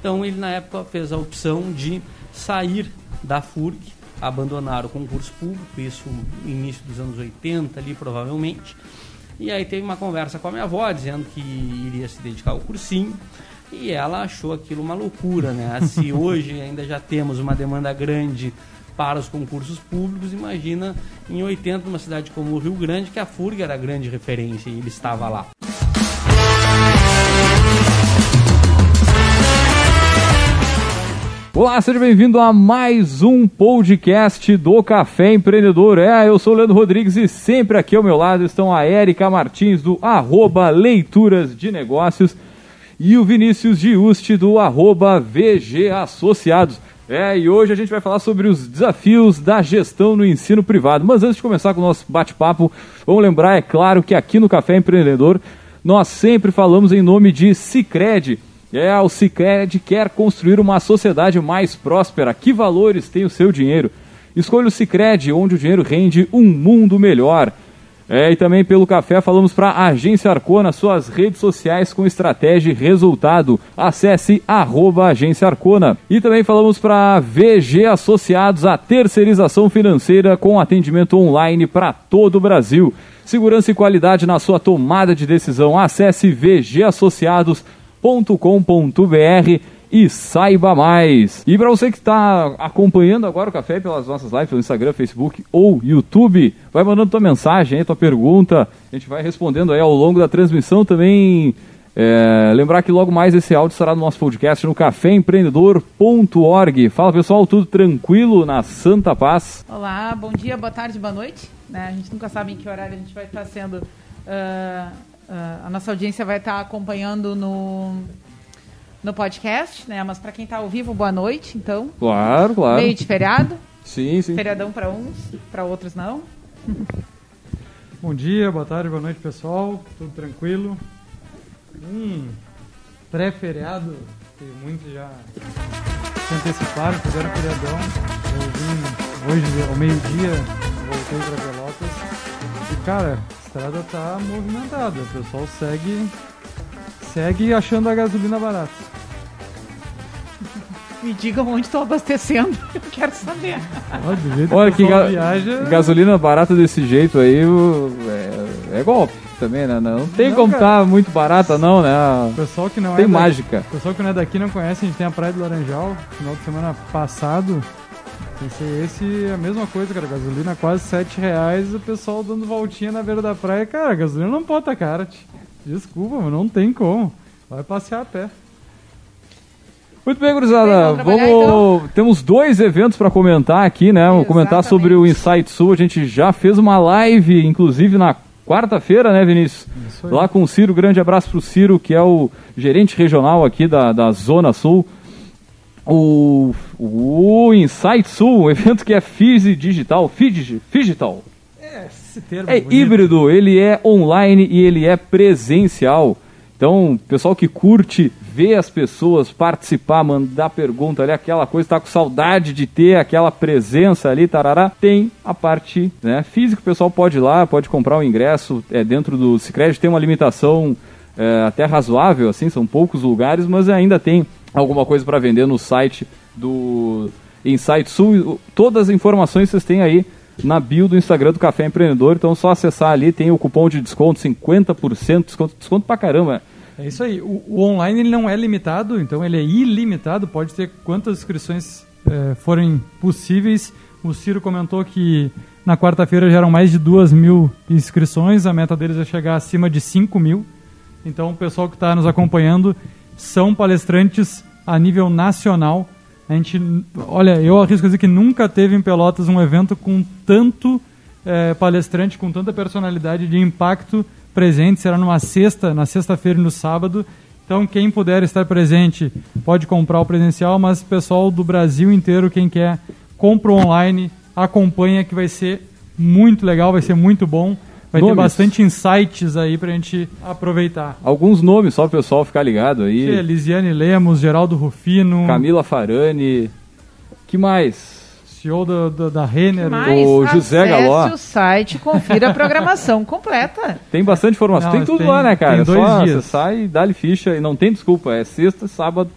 Então ele na época fez a opção de sair da FURG, abandonar o concurso público, isso no início dos anos 80 ali provavelmente. E aí teve uma conversa com a minha avó dizendo que iria se dedicar ao cursinho. E ela achou aquilo uma loucura, né? Se hoje ainda já temos uma demanda grande para os concursos públicos, imagina em 80, numa cidade como o Rio Grande, que a FURG era a grande referência e ele estava lá. Olá, seja bem-vindo a mais um podcast do Café Empreendedor. É, eu sou o Leandro Rodrigues e sempre aqui ao meu lado estão a Érica Martins do arroba Leituras de Negócios e o Vinícius Giusti do arroba VG Associados. É, e hoje a gente vai falar sobre os desafios da gestão no ensino privado. Mas antes de começar com o nosso bate-papo, vamos lembrar, é claro, que aqui no Café Empreendedor nós sempre falamos em nome de Cicred é, o Cicred quer construir uma sociedade mais próspera. Que valores tem o seu dinheiro? Escolha o Cicred, onde o dinheiro rende um mundo melhor. É, e também pelo café falamos para a Agência Arcona, suas redes sociais com estratégia e resultado. Acesse arroba Agência Arcona. E também falamos para VG Associados, a terceirização financeira com atendimento online para todo o Brasil. Segurança e qualidade na sua tomada de decisão. Acesse VG Associados café.com.br e saiba mais. E para você que está acompanhando agora o café pelas nossas lives no Instagram, Facebook ou YouTube, vai mandando tua mensagem, tua pergunta, a gente vai respondendo aí ao longo da transmissão também. É, lembrar que logo mais esse áudio estará no nosso podcast no caféempreendedor.org. Fala pessoal, tudo tranquilo na Santa Paz? Olá, bom dia, boa tarde, boa noite. Né? A gente nunca sabe em que horário a gente vai estar sendo uh, Uh, a nossa audiência vai estar acompanhando no, no podcast, né? Mas para quem está ao vivo, boa noite, então. Claro, claro. Meio de feriado. Sim, sim. Feriadão para uns, para outros não. Bom dia, boa tarde, boa noite, pessoal. Tudo tranquilo? Hum, pré-feriado, que muitos já se anteciparam, fizeram feriadão. Eu vim hoje ao meio-dia, voltei para Pelotas. E, cara, estrada tá movimentada. O pessoal segue, segue achando a gasolina barata. Me digam onde estou abastecendo, eu quero saber. Olha, Olha que ga viaja... gasolina barata desse jeito aí é, é golpe também, né? Não tem não, como estar tá muito barata, não, né? Pessoal que não tem é mágica. Daqui, pessoal que não é daqui não conhece, a gente tem a Praia do Laranjal, final de semana passado. Esse, esse é a mesma coisa, cara. Gasolina quase 7 reais, o pessoal dando voltinha na beira da praia. Cara, gasolina não pode tá cara. Desculpa, mas não tem como. Vai passear a pé. Muito bem, gurizada. Vamos, então. Temos dois eventos para comentar aqui, né? Vamos comentar sobre o Insight Sul. A gente já fez uma live, inclusive na quarta-feira, né, Vinícius? Lá com o Ciro. Grande abraço para o Ciro, que é o gerente regional aqui da, da Zona Sul o, o Insight Sul, um evento que é Fisi Digital, Digital. É, esse termo é, é híbrido, ele é online e ele é presencial. Então, pessoal que curte ver as pessoas participar, mandar pergunta ali, aquela coisa, tá com saudade de ter aquela presença ali, tarará, tem a parte né, física, o pessoal pode ir lá, pode comprar o ingresso, é dentro do Sicredi tem uma limitação é, até razoável, assim, são poucos lugares, mas ainda tem alguma coisa para vender no site do Insight Sul. Todas as informações vocês têm aí na bio do Instagram do Café Empreendedor, então é só acessar ali, tem o cupom de desconto, 50%, desconto, desconto caramba. É isso aí, o, o online ele não é limitado, então ele é ilimitado, pode ter quantas inscrições é, forem possíveis. O Ciro comentou que na quarta-feira já eram mais de duas mil inscrições, a meta deles é chegar acima de 5 mil. Então, o pessoal que está nos acompanhando são palestrantes a nível nacional. A gente, olha, eu arrisco dizer que nunca teve em Pelotas um evento com tanto é, palestrante, com tanta personalidade de impacto presente. Será numa sexta, na sexta-feira e no sábado. Então, quem puder estar presente pode comprar o presencial, mas pessoal do Brasil inteiro, quem quer, compra online, acompanha que vai ser muito legal, vai ser muito bom. Vai nomes. ter bastante insights aí pra gente aproveitar. Alguns nomes só pro pessoal ficar ligado aí. Sim, Lisiane Lemos, Geraldo Rufino. Camila Farani. que mais? CEO da, da, da Renner. O José Galó. o site, confira a programação completa. Tem bastante informação. Não, tem tudo tem, lá, né, cara? Tem dois só dias. Você sai, dá-lhe ficha e não tem desculpa. É sexta, sábado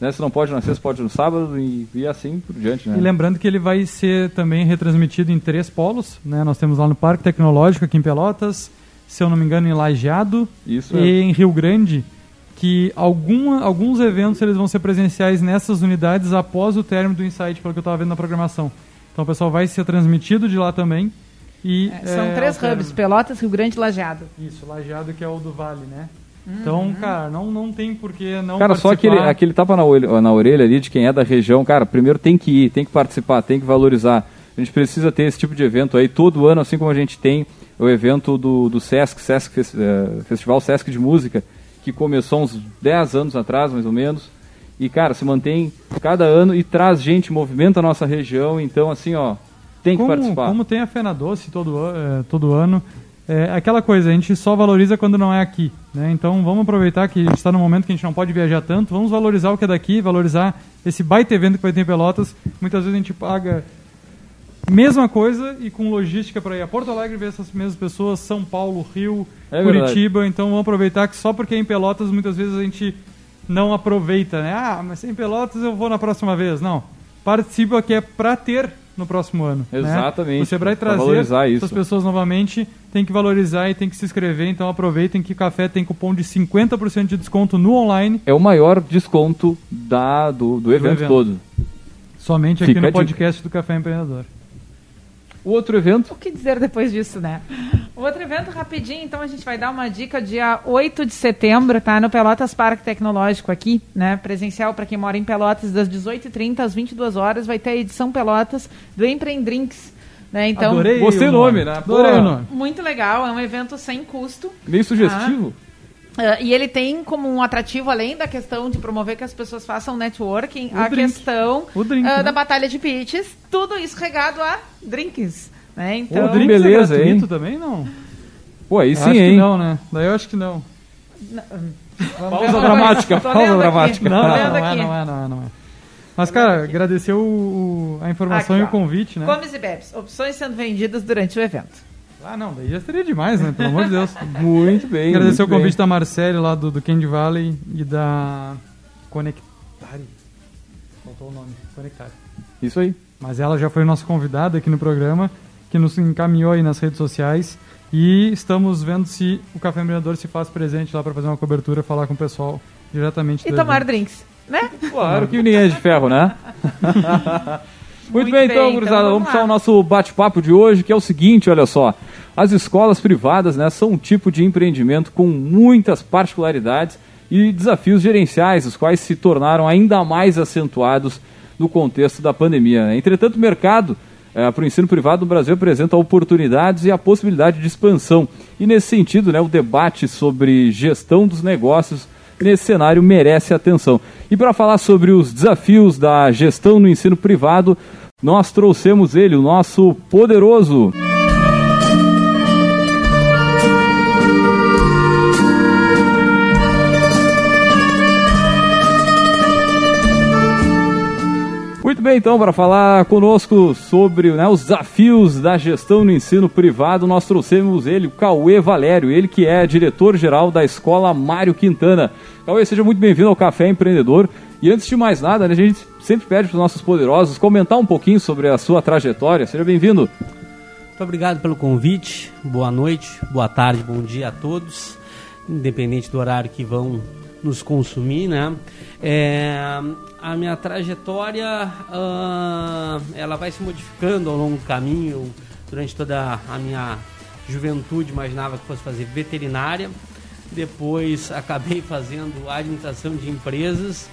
Né? Se não pode na sexta, pode no sábado e, e assim por diante. Né? E lembrando que ele vai ser também retransmitido em três polos. Né? Nós temos lá no Parque Tecnológico, aqui em Pelotas, se eu não me engano, em Lajeado Isso e é. em Rio Grande. Que alguma, alguns eventos eles vão ser presenciais nessas unidades após o término do Insight, pelo que eu estava vendo na programação. Então o pessoal vai ser transmitido de lá também. E, É, são é, três hubs, Pelotas, Rio Grande e Lajeado. Isso, Lajeado que é o do Vale, né? Então, cara, não, não tem por que não Cara, só aquele, participar. aquele tapa na orelha, na orelha ali de quem é da região, cara, primeiro tem que ir, tem que participar, tem que valorizar. A gente precisa ter esse tipo de evento aí todo ano, assim como a gente tem o evento do, do Sesc, Sesc eh, Festival Sesc de Música, que começou uns 10 anos atrás, mais ou menos. E, cara, se mantém cada ano e traz gente, movimenta a nossa região. Então, assim, ó, tem que como, participar. Como tem a Fena Doce todo, eh, todo ano, é aquela coisa, a gente só valoriza quando não é aqui. Né? Então vamos aproveitar que a gente está num momento que a gente não pode viajar tanto, vamos valorizar o que é daqui, valorizar esse baita evento que vai ter em Pelotas. Muitas vezes a gente paga mesma coisa e com logística para ir a Porto Alegre ver essas mesmas pessoas, São Paulo, Rio, É Curitiba. Então vamos aproveitar que só porque é em Pelotas muitas vezes a gente não aproveita, né? Ah, mas em Pelotas eu vou na próxima vez. Não. Participa que é para ter no próximo ano. né? Exatamente, O Sebrae trazer valorizar isso. essas pessoas novamente tem que valorizar e tem que se inscrever. Então aproveitem que café tem cupom de 50% de desconto no online, É o maior desconto da, do, do evento evento. todo. somente aqui Fica no dica. podcast do Café Empreendedor. O outro evento O que dizer depois disso, né? O outro evento rapidinho, então a gente vai dar uma dica dia 8 de setembro, tá? No Pelotas Parque Tecnológico aqui, né? Presencial para quem mora em Pelotas, das 18h30 às 22 horas vai ter a edição Pelotas do Empreendrinks, né? Então, Adorei Gostei o nome, né? Adorei o nome. muito legal, é um evento sem custo. meio sugestivo. Ah, e ele tem como um atrativo, além da questão de promover que as pessoas façam networking, O a drink. questão drink, ah, né? da batalha de pitches, tudo isso regado a drinks. Né? Então, o drink beleza, é gratuito hein? também, não? Pô, aí sim, acho que hein? não, né? Daí eu acho que não. Pausa dramática, Tô pausa lendo aqui. dramática. Não, não, lendo não é, não é, não é, não é. Mas, cara, agradecer o, o- a informação Aqui, e o convite, né? Comes e bebes. Opções sendo vendidas durante o evento. Ah, não, daí já seria demais, né? Pelo amor de Deus. Muito bem. Agradecer o muito convite bem. da Marcele lá do, do Candy Valley e da Conectare. Faltou o nome. Conectare. Isso aí. Mas ela já foi nossa convidada aqui no programa, que nos encaminhou aí nas redes sociais. E estamos vendo se o Café Empreendedor se faz presente lá para fazer uma cobertura, falar com o pessoal diretamente E tomar evento. drinks. Né? Claro que ninguém é de ferro, né? Muito, Muito bem, bem, então, então gurizada, vamos vamos puxar o nosso bate-papo de hoje, que é o seguinte, olha só. As escolas privadas, né, são um tipo de empreendimento com muitas particularidades e desafios gerenciais, os quais se tornaram ainda mais acentuados no contexto da pandemia. né? Entretanto, o mercado para o ensino privado no Brasil apresenta oportunidades e a possibilidade de expansão. E nesse sentido, né, o debate sobre gestão dos negócios nesse cenário merece atenção. E para falar sobre os desafios da gestão no ensino privado, nós trouxemos ele, o nosso poderoso. Muito bem, então, para falar conosco sobre né, os desafios da gestão no ensino privado, nós trouxemos ele, o Cauê Valério, ele que é diretor-geral da Escola Mário Quintana. Cauê, seja muito bem-vindo ao Café Empreendedor. E antes de mais nada, né, a gente sempre pede para os nossos poderosos comentar um pouquinho sobre a sua trajetória. Seja bem-vindo. Muito obrigado pelo convite. Boa noite, boa tarde, bom dia a todos, independente do horário que vão nos consumir, né? É, a minha trajetória, ah, ela vai se modificando ao longo do caminho. Eu, durante toda a minha juventude, imaginava que fosse fazer veterinária. Depois acabei fazendo administração de empresas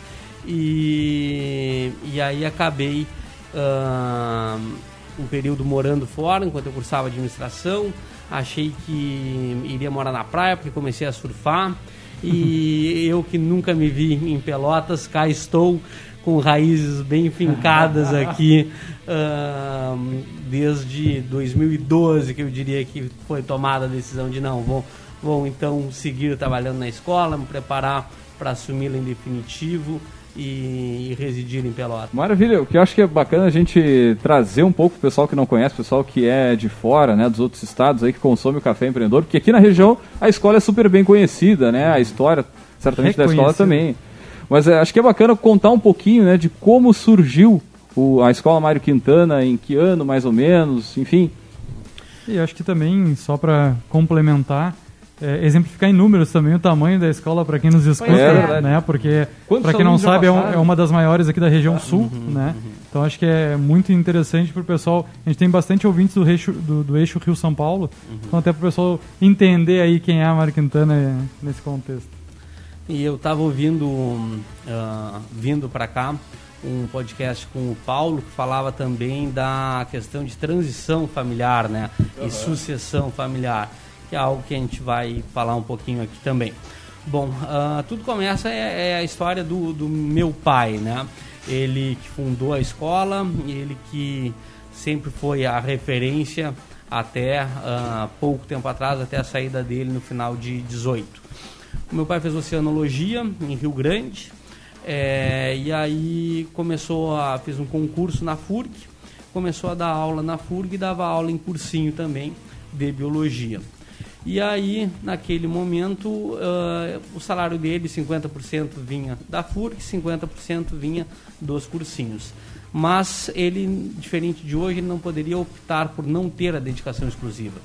e, e aí acabei ah, um período morando fora enquanto eu cursava administração. Achei que iria morar na praia porque comecei a surfar. E eu que nunca me vi em Pelotas, cá estou com raízes bem fincadas aqui ah, desde 2012, que eu diria que foi tomada a decisão de não, vou, vou então seguir trabalhando na escola, me preparar para assumi-la em definitivo e, e residir em Pelotas. Maravilha, o que eu acho que é bacana a gente trazer um pouco o pessoal que não conhece, o pessoal que é de fora, né, dos outros estados aí que consome o café empreendedor, porque aqui na região a escola é super bem conhecida, né, a história certamente da escola também. Mas é, acho que é bacana contar um pouquinho né, de como surgiu o, a Escola Mário Quintana, em que ano mais ou menos, enfim. E acho que também, só para complementar, é, exemplificar em números também o tamanho da escola para quem nos escuta, é. né? Porque para quem não sabe é, um- é uma das maiores aqui da região sul, né? Então acho que é muito interessante para o pessoal. A gente tem bastante ouvintes do eixo, do, do eixo Rio São Paulo, então até para o pessoal entender aí quem é a Mário Quintana é, nesse contexto. E eu estava ouvindo, ah, vindo para cá, um podcast com o Paulo que falava também da questão de transição familiar, né? E sucessão familiar, que é algo que a gente vai falar um pouquinho aqui também. Bom, ah, tudo começa é, é a história do, do meu pai, né? Ele que fundou a escola, ele que sempre foi a referência até ah, pouco tempo atrás, até a saída dele no final de 18. O meu pai fez oceanologia em Rio Grande, é, e aí começou a fez um concurso na FURG, começou a dar aula na FURG e dava aula em cursinho também de biologia. E aí, naquele momento, ah, o salário dele, 50% vinha da FURG, 50% vinha dos cursinhos. Mas ele, diferente de hoje, ele não poderia optar por não ter a dedicação exclusiva.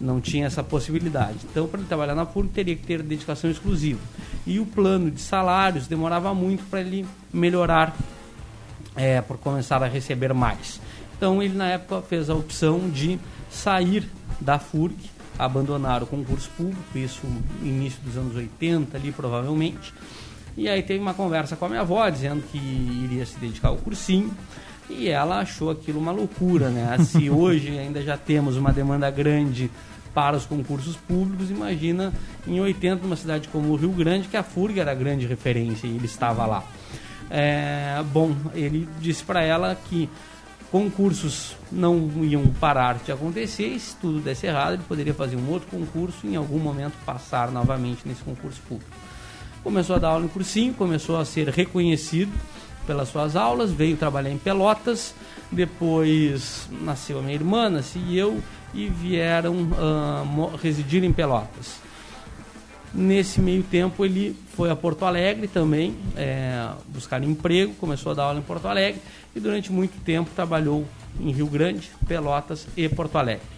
Não tinha essa possibilidade. Então, para ele trabalhar na FURG, teria que ter dedicação exclusiva. E o plano de salários demorava muito para ele melhorar é, por começar a receber mais. Então ele na época fez a opção de sair da FURG, abandonar o concurso público, isso no início dos anos 80 ali provavelmente. E aí teve uma conversa com a minha avó dizendo que iria se dedicar ao cursinho. E ela achou aquilo uma loucura, né? Se hoje ainda já temos uma demanda grande para os concursos públicos, imagina em 80, uma cidade como o Rio Grande, que a FURG era a grande referência e ele estava lá. É, bom, ele disse para ela que concursos não iam parar de acontecer e se tudo desse errado, ele poderia fazer um outro concurso e em algum momento passar novamente nesse concurso público. Começou a dar aula em cursinho, começou a ser reconhecido pelas suas aulas, veio trabalhar em Pelotas, depois nasceu a minha irmã, nasci eu e vieram mo- residir em Pelotas. Nesse meio tempo ele foi a Porto Alegre também, é, buscar emprego, começou a dar aula em Porto Alegre e durante muito tempo trabalhou em Rio Grande, Pelotas e Porto Alegre.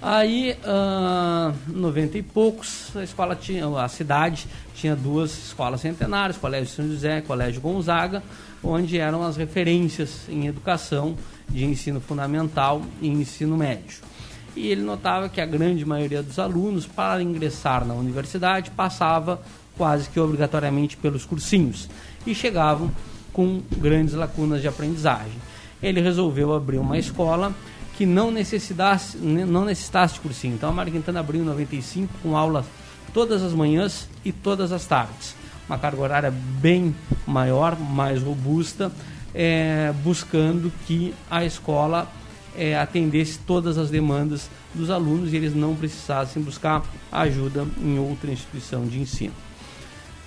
Aí, ah, 90 e poucos, a escola tinha, a cidade tinha duas escolas centenárias, Colégio São José, Colégio Gonzaga, onde eram as referências em educação de ensino fundamental e ensino médio. E ele notava que a grande maioria dos alunos, para ingressar na universidade, passava quase que obrigatoriamente pelos cursinhos e chegavam com grandes lacunas de aprendizagem. Ele resolveu abrir uma escola que não necessitasse, não necessitasse de cursinho. Então a Mário Quintana abriu em 95 com aulas todas as manhãs e todas as tardes. Uma carga horária bem maior, mais robusta, eh, buscando que a escola eh, atendesse todas as demandas dos alunos e eles não precisassem buscar ajuda em outra instituição de ensino.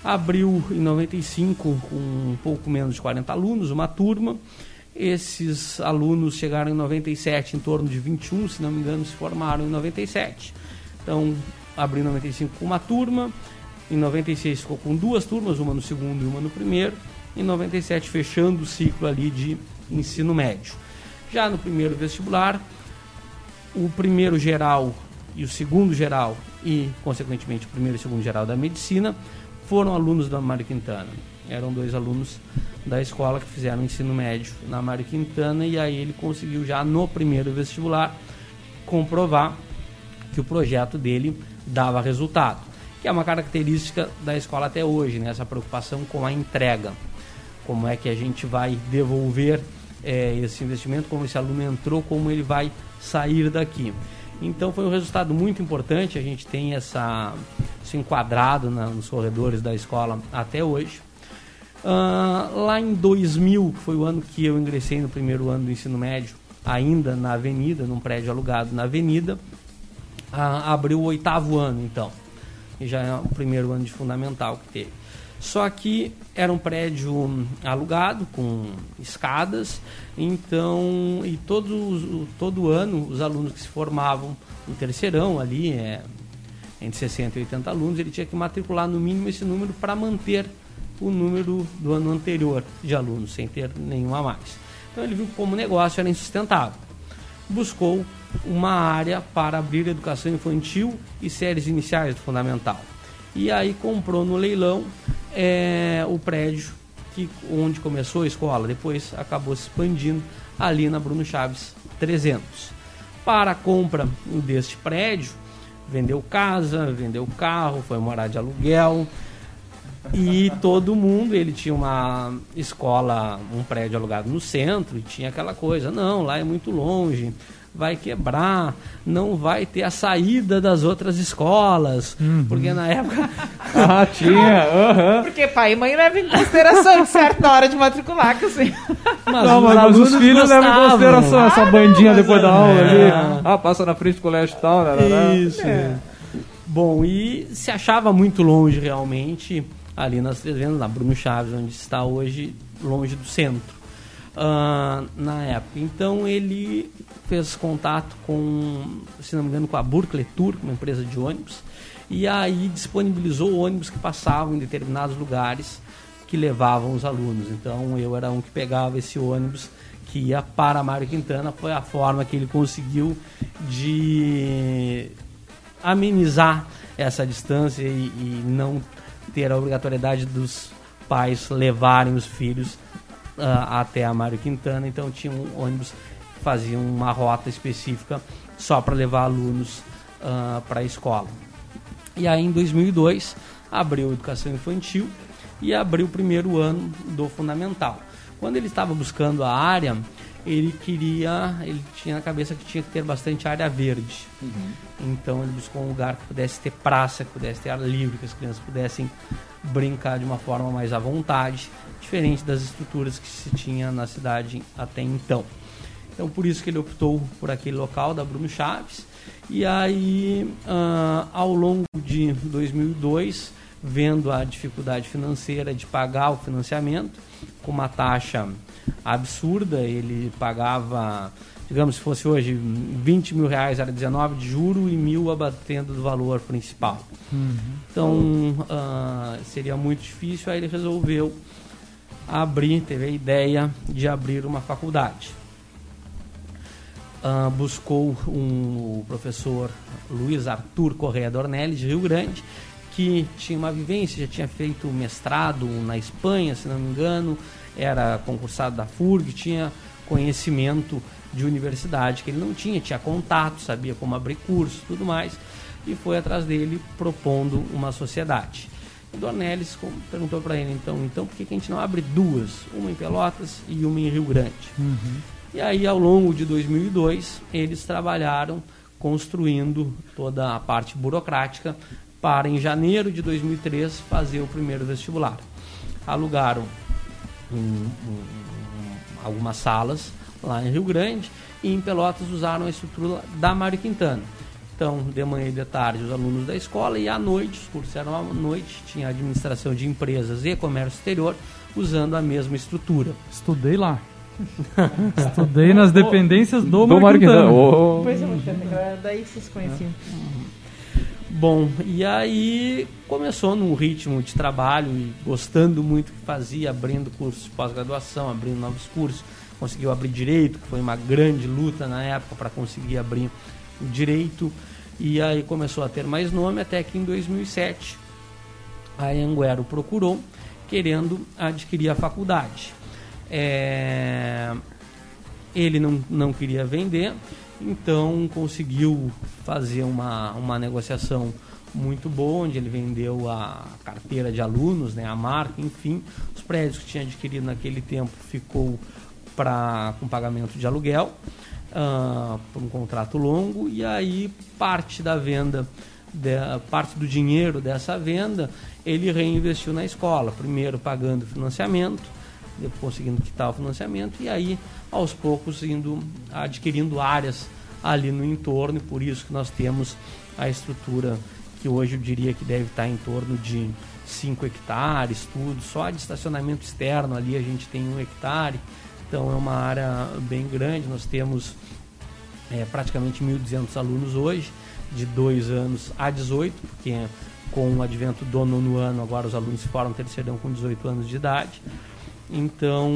Abriu em 95 com um pouco menos de 40 alunos, uma turma. Esses alunos chegaram em 97 em torno de 21, se não me engano, se formaram em 97. Então, abriu em 95 com uma turma, em 96 ficou com duas turmas, uma no segundo e uma no primeiro, em 97 fechando o ciclo ali de ensino médio. Já no primeiro vestibular, o primeiro geral e o segundo geral e, consequentemente, o primeiro e segundo geral da medicina foram alunos da Mário Quintana. Eram dois alunos da escola que fizeram ensino médio na Mário Quintana e aí ele conseguiu já no primeiro vestibular comprovar que o projeto dele dava resultado, que é uma característica da escola até hoje, né? essa preocupação com a entrega. Como é que a gente vai devolver eh, esse investimento, como esse aluno entrou, como ele vai sair daqui. Então foi um resultado muito importante, a gente tem essa, isso enquadrado na- nos corredores da escola até hoje. Ah, lá em 2000, que foi o ano que eu ingressei no primeiro ano do ensino médio, ainda na avenida, num prédio alugado na avenida, ah, abriu o oitavo ano, então. E já é o primeiro ano de fundamental que teve. Só que era um prédio hum, alugado, com escadas, então, e todo, todo ano os alunos que se formavam no terceirão ali, é, entre 60 e 80 alunos, ele tinha que matricular no mínimo esse número para manter o número do ano anterior de alunos, sem ter nenhum a mais. Então ele viu como negócio era insustentável. Buscou uma área para abrir educação infantil e séries iniciais do fundamental. E aí comprou no leilão é, o prédio que, onde começou a escola, depois acabou se expandindo ali na Bruno Chaves 300. Para a compra deste prédio, vendeu casa, vendeu carro, foi morar de aluguel. E todo mundo, ele tinha uma escola, um prédio alugado no centro, e tinha aquela coisa, não, lá é muito longe, vai quebrar, não vai ter a saída das outras escolas, uhum. porque na época ah, tinha, uhum. porque pai e mãe levam em consideração certa hora de matricular, que assim. Mas, não, mas os, filhos levam em consideração ah, essa bandinha depois da aula é. ali, ah, passa na frente do colégio e tal, né? né, né. Isso. É. Bom, e se achava muito longe realmente ali nas três vendas, na Bruno Chaves, onde está hoje, longe do centro uh, na época. Então ele fez contato com, se não me engano, com a Burkle Tour, uma empresa de ônibus, e aí disponibilizou ônibus que passavam em determinados lugares que levavam os alunos. Então eu era um que pegava esse ônibus que ia para Mário Quintana, foi a forma que ele conseguiu de amenizar essa distância e, e não ter a obrigatoriedade dos pais levarem os filhos até a Mário Quintana, então tinha um ônibus que fazia uma rota específica só para levar alunos uh, para a escola. E aí em 2002 abriu a educação infantil e abriu o primeiro ano do fundamental. Quando ele estava buscando a área, ele queria, ele tinha na cabeça que tinha que ter bastante área verde. Uhum. Então ele buscou um lugar que pudesse ter praça, que pudesse ter ar livre, que as crianças pudessem brincar de uma forma mais à vontade, diferente das estruturas que se tinha na cidade até então. Então por isso que ele optou por aquele local da Bruno Chaves. E aí, uh, ao longo de 2002, vendo a dificuldade financeira de pagar o financiamento, com uma taxa absurda, ele pagava, digamos, se fosse hoje 20 mil reais era 19 de juro e mil abatendo do valor principal. Uhum. Então uh, seria muito difícil, aí ele resolveu abrir, teve a ideia de abrir uma faculdade. Uh, buscou um, o professor Luiz Arthur Correia Dornelles, de Rio Grande, que tinha uma vivência, já tinha feito mestrado na Espanha, se não me engano, era concursado da FURG, tinha conhecimento de universidade que ele não tinha, tinha contato, sabia como abrir curso tudo mais, e foi atrás dele propondo uma sociedade. O Dornelles perguntou para ele, então, então por que, que, a gente não abre duas, uma em Pelotas e uma em Rio Grande? Uhum. E aí, ao longo de 2002, eles trabalharam construindo toda a parte burocrática para, em janeiro de 2003, fazer o primeiro vestibular. Alugaram um, um, um, algumas salas lá em Rio Grande e em Pelotas usaram a estrutura da Mário Quintana. Então, de manhã e de tarde, os alunos da escola e à noite, os cursos eram à noite, tinha administração de empresas e comércio exterior usando a mesma estrutura. Estudei lá. Estudei nas dependências do, do Mário Quintana. Oh. Pois é, daí vocês conheciam. Bom, e aí começou num ritmo de trabalho e gostando muito do que fazia, abrindo cursos de pós-graduação, abrindo novos cursos. Conseguiu abrir direito, que foi uma grande luta na época para conseguir abrir o direito. E aí começou a ter mais nome, até que em 2007 a Anguero procurou, querendo adquirir a faculdade. É... Ele não, não queria vender, então conseguiu fazer uma, uma negociação muito boa, onde ele vendeu a carteira de alunos, né, a marca, enfim, os prédios que tinha adquirido naquele tempo ficou para com pagamento de aluguel uh, por um contrato longo. E aí parte da venda de, parte do dinheiro dessa venda ele reinvestiu na escola primeiro pagando financiamento depois conseguindo quitar o financiamento e aí aos poucos indo adquirindo áreas ali no entorno e por isso que nós temos a estrutura que hoje eu diria que deve estar em torno de 5 hectares, tudo, só de estacionamento externo ali a gente tem um hectare, então é uma área bem grande, nós temos é, praticamente 1.200 alunos hoje, de 2 anos a 18, porque com o advento do nono ano, agora os alunos se formam terceirão com 18 anos de idade. Então,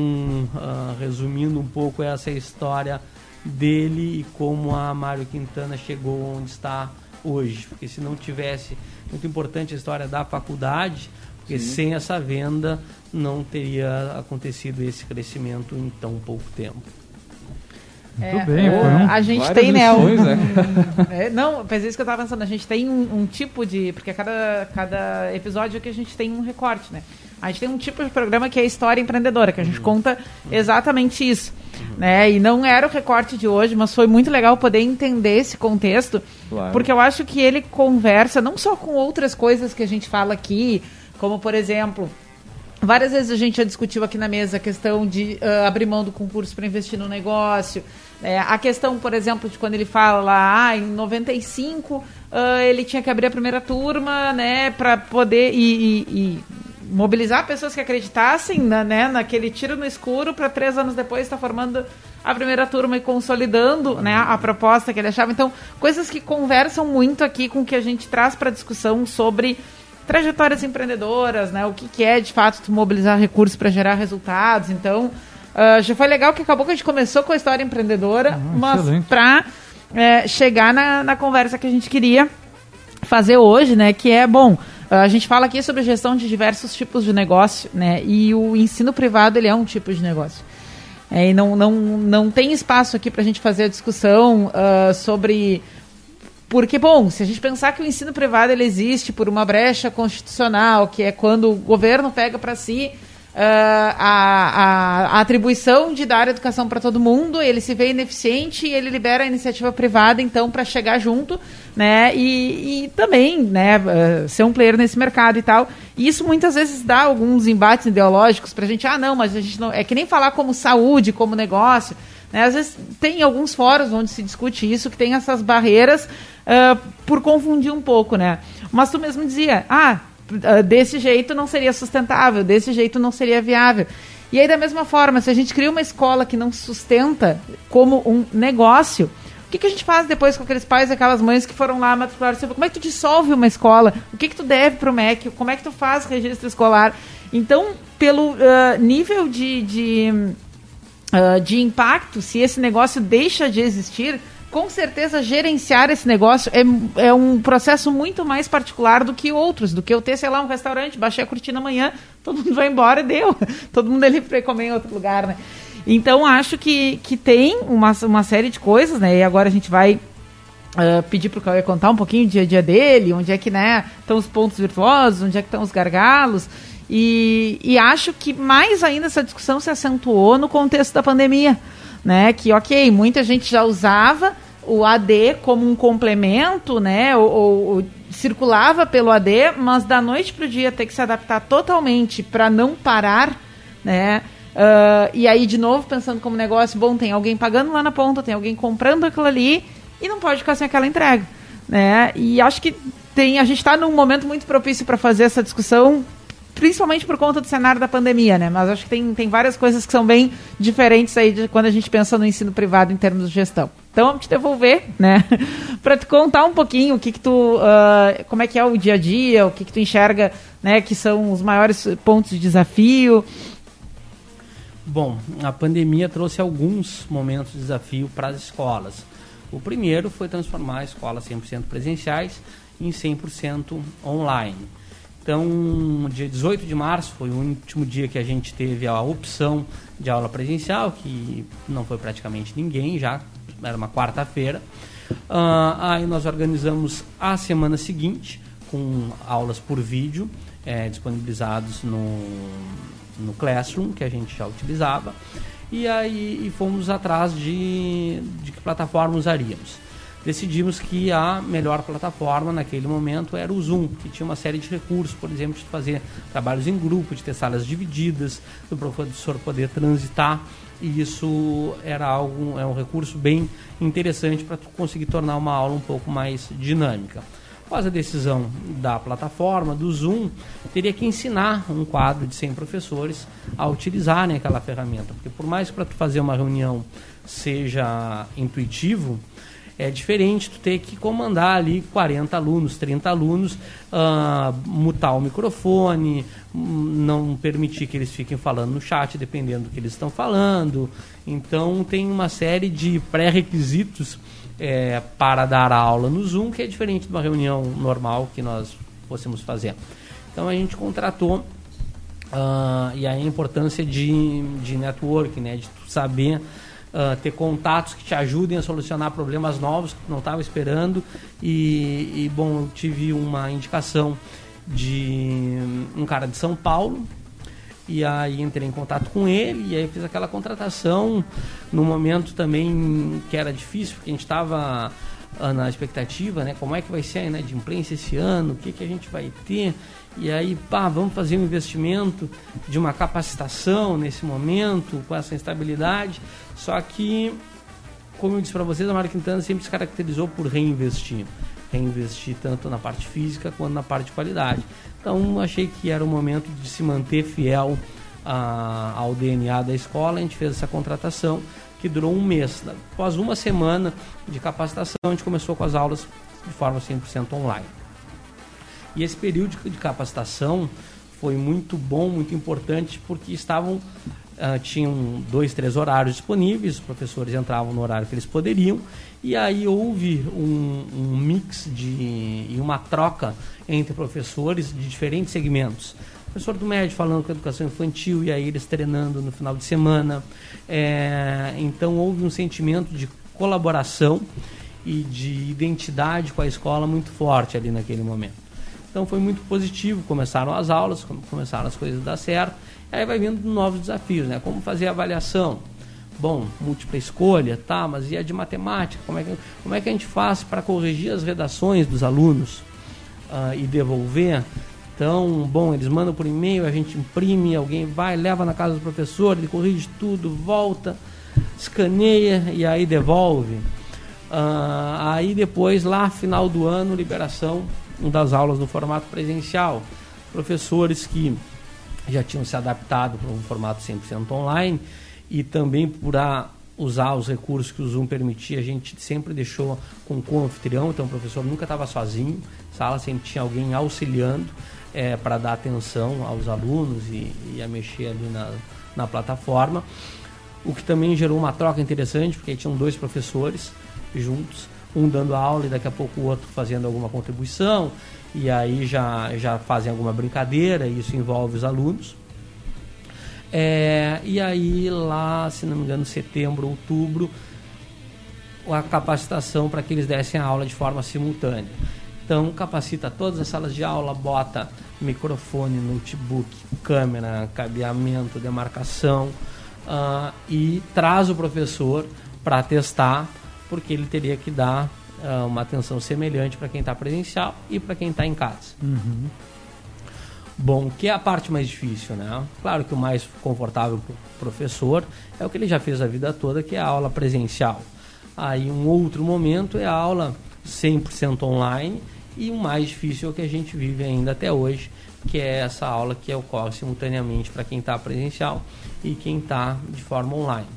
uh, resumindo um pouco essa história dele e como a Mário Quintana chegou onde está hoje. Porque se não tivesse, muito importante a história da faculdade, porque Sim. sem essa venda não teria acontecido esse crescimento em tão pouco tempo. Muito é, bem, foram a gente tem, né? Um, né? é, não, mas é isso que eu estava pensando. A gente tem um, um, tipo de. Porque cada, cada episódio que a gente tem um recorte, né? A gente tem um tipo de programa que é história empreendedora, que a gente uhum. conta exatamente isso. Uhum. Né? E não era o recorte de hoje, mas foi muito legal poder entender esse contexto, claro. porque eu acho que ele conversa não só com outras coisas que a gente fala aqui, como por exemplo Várias vezes a gente já discutiu aqui na mesa a questão de uh, abrir mão do concurso para investir no negócio. É, a questão, por exemplo, de quando ele fala lá, ah, em 95 uh, ele tinha que abrir a primeira turma, né, para poder e, e, e, mobilizar pessoas que acreditassem na, né, naquele tiro no escuro para três anos depois estar tá formando a primeira turma e consolidando né, a proposta que ele achava. Então, coisas que conversam muito aqui com o que a gente traz para discussão sobre trajetórias empreendedoras, né? O que, que é de fato mobilizar recursos para gerar resultados. Então, uh, já foi legal que acabou que a gente começou com a história empreendedora, ah, mas para é, chegar na, na conversa que a gente queria fazer hoje, né? Que é bom. A gente fala aqui sobre gestão de diversos tipos de negócio, né? E o ensino privado ele é um tipo de negócio. É, e não, não, não tem espaço aqui para a gente fazer a discussão uh, sobre porque, bom, se a gente pensar que o ensino privado ele existe por uma brecha constitucional, que é quando o governo pega para si uh, a, a, a, atribuição de dar educação para todo mundo, ele se vê ineficiente e ele libera a iniciativa privada, então, para chegar junto, né? E, e também, né, uh, ser um player nesse mercado e tal. E isso muitas vezes dá alguns embates ideológicos para a gente, ah, não, mas a gente não. É que nem falar como saúde, como negócio. Né? Às vezes tem alguns fóruns onde se discute isso, que tem essas barreiras uh, por confundir um pouco, né? Mas tu mesmo dizia, ah, desse jeito não seria sustentável, desse jeito não seria viável. E aí, da mesma forma, se a gente cria uma escola que não sustenta como um negócio, o que, que a gente faz depois com aqueles pais e aquelas mães que foram lá matricular? Como é que tu dissolve uma escola? O que, que tu deve para o MEC? Como é que tu faz registro escolar? Então, pelo uh, nível de, de uh, de impacto, se esse negócio deixa de existir, com certeza gerenciar esse negócio é, é um processo muito mais particular do que outros, do que eu ter, sei lá, um restaurante, baixei a cortina amanhã, todo mundo vai embora e deu. Todo mundo é livre para comer em outro lugar, né? Então acho que, que tem uma, uma série de coisas, né? E agora a gente vai Uh, pedir para o Cauê contar um pouquinho do dia a dia dele, onde é que né, estão os pontos virtuosos, onde é que estão os gargalos. E, e acho que mais ainda essa discussão se acentuou no contexto da pandemia. Né? Que, ok, muita gente já usava o AD como um complemento, né? Ou, ou, ou circulava pelo AD, mas da noite para o dia ter que se adaptar totalmente para não parar, né? Uh, e aí, de novo, pensando como negócio, bom, tem alguém pagando lá na ponta, tem alguém comprando aquilo ali e não pode ficar sem aquela entrega, né? E acho que tem, a gente está num momento muito propício para fazer essa discussão principalmente por conta do cenário da pandemia, né? Mas acho que tem, tem várias coisas que são bem diferentes aí de quando a gente pensa no ensino privado em termos de gestão. Então, vamos te devolver, né? para te contar um pouquinho o que que tu, uh, como é que é o dia a dia, o que que tu enxerga, né? Que são os maiores pontos de desafio. Bom, a pandemia trouxe alguns momentos de desafio para as escolas. O primeiro foi transformar escolas 100% presenciais em 100% online. Então, dia 18 de março foi o último dia que a gente teve a opção de aula presencial, que não foi praticamente ninguém, já era uma quarta-feira. Uh, aí nós organizamos a semana seguinte com aulas por vídeo é, disponibilizados no, no Classroom, que a gente já utilizava. E aí e fomos atrás de, de que plataforma usaríamos decidimos que a melhor plataforma naquele momento era o Zoom, que tinha uma série de recursos, por exemplo, de fazer trabalhos em grupo, de ter salas divididas, do professor poder transitar, e isso era algo, é um recurso bem interessante para conseguir tornar uma aula um pouco mais dinâmica. Após a decisão da plataforma, do Zoom, teria que ensinar um quadro de 100 professores a utilizarem aquela ferramenta, porque por mais que para fazer uma reunião seja intuitivo, É diferente tu ter que comandar ali 40 alunos, 30 alunos, uh, mutar o microfone, não permitir que eles fiquem falando no chat, dependendo do que eles estão falando. Então tem uma série de pré-requisitos é, para dar aula no Zoom, que é diferente de uma reunião normal que nós fossemos fazer. Então a gente contratou uh, e aí a importância de, de network, né, de saber uh, ter contatos que te ajudem a solucionar problemas novos que não estava esperando. E, e, bom, eu tive uma indicação de um cara de São Paulo. E aí entrei em contato com ele e aí fiz aquela contratação no momento também que era difícil, porque a gente estava ah, na expectativa, né? Como é que vai ser a de imprensa esse ano, o que, que a gente vai ter. E aí, pá, vamos fazer um investimento de uma capacitação nesse momento, com essa instabilidade. Só que, como eu disse para vocês, a Mário Quintana sempre se caracterizou por reinvestir. Reinvestir tanto na parte física quanto na parte de qualidade. Então, achei que era o momento de se manter fiel a, ao DNA da escola. A gente fez essa contratação que durou um mês. Após uma semana de capacitação, a gente começou com as aulas de forma 100% online. E esse período de capacitação foi muito bom, muito importante, porque estavam Uh, tinham dois, três horários disponíveis, os professores entravam no horário que eles poderiam, e aí houve um, um, mix de, e uma troca entre professores de diferentes segmentos. Professor do médio falando com a educação infantil, e aí eles treinando no final de semana. É, então houve um sentimento de colaboração e de identidade com a escola muito forte ali naquele momento. Então foi muito positivo, começaram as aulas, começaram as coisas a dar certo, aí vai vindo novos desafios, né? Como fazer a avaliação? Bom, múltipla escolha, tá, mas e a de matemática? Como é que, como é que a gente faz para corrigir as redações dos alunos uh, e devolver? Então, bom, eles mandam por e-mail, a gente imprime, alguém vai, leva na casa do professor, ele corrige tudo, volta, escaneia e aí devolve. Uh, aí depois, lá final do ano, liberação das aulas no formato presencial. Professores que já tinham se adaptado para um formato 100% online e também por a, usar os recursos que o Zoom permitia, a gente sempre deixou com o anfitrião, então o professor nunca estava sozinho, sala sempre tinha alguém auxiliando é, para dar atenção aos alunos e, e, a mexer ali na, na plataforma. O que também gerou uma troca interessante, porque tinham dois professores juntos um dando aula e daqui a pouco o outro fazendo alguma contribuição, e aí já, já fazem alguma brincadeira, e isso envolve os alunos. É, e aí lá, se não me engano, setembro, outubro, a capacitação para que eles dessem a aula de forma simultânea. Então capacita todas as salas de aula, bota microfone, notebook, câmera, cabeamento, demarcação uh, e traz o professor para testar porque ele teria que dar uh, uma atenção semelhante para quem está presencial e para quem está em casa. Uhum. Bom, que é a parte mais difícil, né? Claro que o mais confortável para o professor é o que ele já fez a vida toda, que é a aula presencial. Aí um outro momento é a aula 100% online e o mais difícil é o que a gente vive ainda até hoje, que é essa aula que ocorre simultaneamente para quem está presencial e quem está de forma online.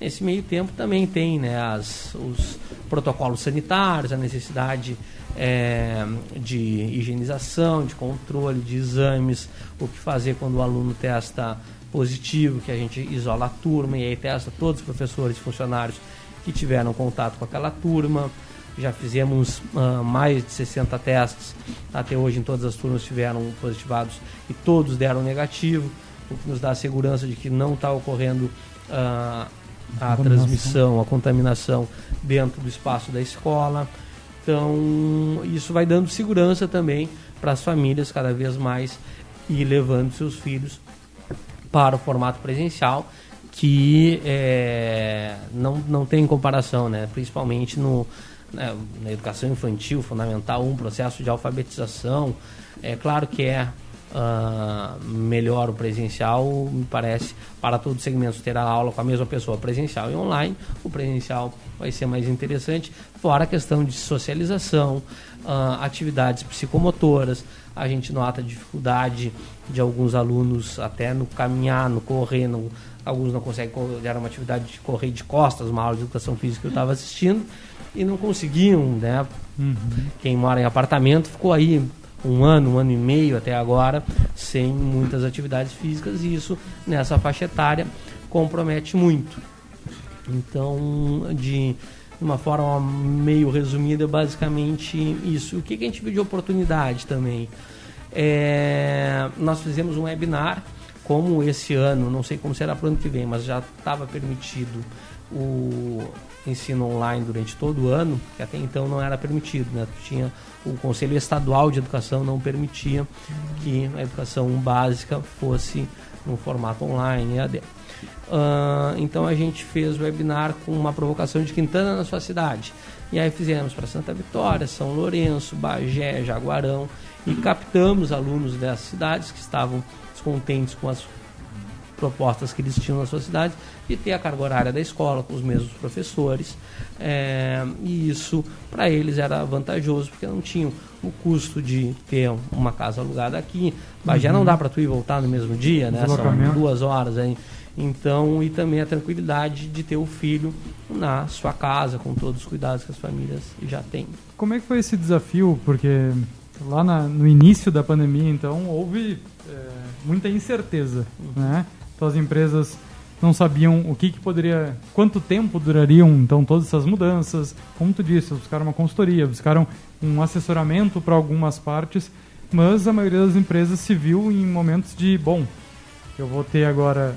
Nesse meio tempo também tem né, as, os protocolos sanitários, a necessidade é, de higienização, de controle, de exames, o que fazer quando o aluno testa positivo, que a gente isola a turma e aí testa todos os professores e funcionários que tiveram contato com aquela turma. Já fizemos uh, mais de 60 testes até hoje em todas as turmas tiveram positivados e todos deram negativo, o que nos dá a segurança de que não está ocorrendo uh, a transmissão, a contaminação dentro do espaço da escola. Então, isso vai dando segurança também para as famílias cada vez mais e levando seus filhos para o formato presencial, que é, não, não tem comparação, né? principalmente no, né, na educação infantil, fundamental, um processo de alfabetização. É claro que é uh, melhor o presencial, me parece, para todos os segmentos ter a aula com a mesma pessoa presencial e online, o presencial vai ser mais interessante, fora a questão de socialização, uh, atividades psicomotoras, a gente nota a dificuldade de alguns alunos até no caminhar, no correr, no, alguns não conseguem, era uma atividade de correr de costas, uma aula de educação física que eu estava assistindo, e não conseguiam, né? Uhum. Quem mora em apartamento ficou aí um ano, um ano e meio até agora, sem muitas atividades físicas, e isso nessa faixa etária compromete muito. Então, de uma forma meio resumida, basicamente isso. O que, que a gente viu de oportunidade também? É, nós fizemos um webinar, como esse ano, não sei como será para o ano que vem, mas já estava permitido o ensino online durante todo o ano, que até então não era permitido, né? Tinha o Conselho Estadual de Educação não permitia que a educação básica fosse no formato online, EAD. Uh, então a gente fez o webinar com uma provocação de Quintana na sua cidade. E aí fizemos para Santa Vitória, São Lourenço, Bagé, Jaguarão e captamos alunos dessas cidades que estavam descontentes com as propostas que eles tinham na sua cidade de ter a carga horária da escola com os mesmos professores. É, e isso para eles era vantajoso porque não tinham o custo de ter uma casa alugada aqui. Mas uhum. já não dá para tu ir voltar no mesmo dia né? São duas horas aí então e também a tranquilidade de ter o filho na sua casa com todos os cuidados que as famílias já têm. Como é que foi esse desafio? Porque lá na, no início da pandemia então houve é, muita incerteza uhum. né então as empresas não sabiam o que, que poderia, quanto tempo durariam então todas essas mudanças. Como tu disse, buscaram uma consultoria, buscaram um assessoramento para algumas partes, mas a maioria das empresas se viu em momentos de, bom, eu vou ter agora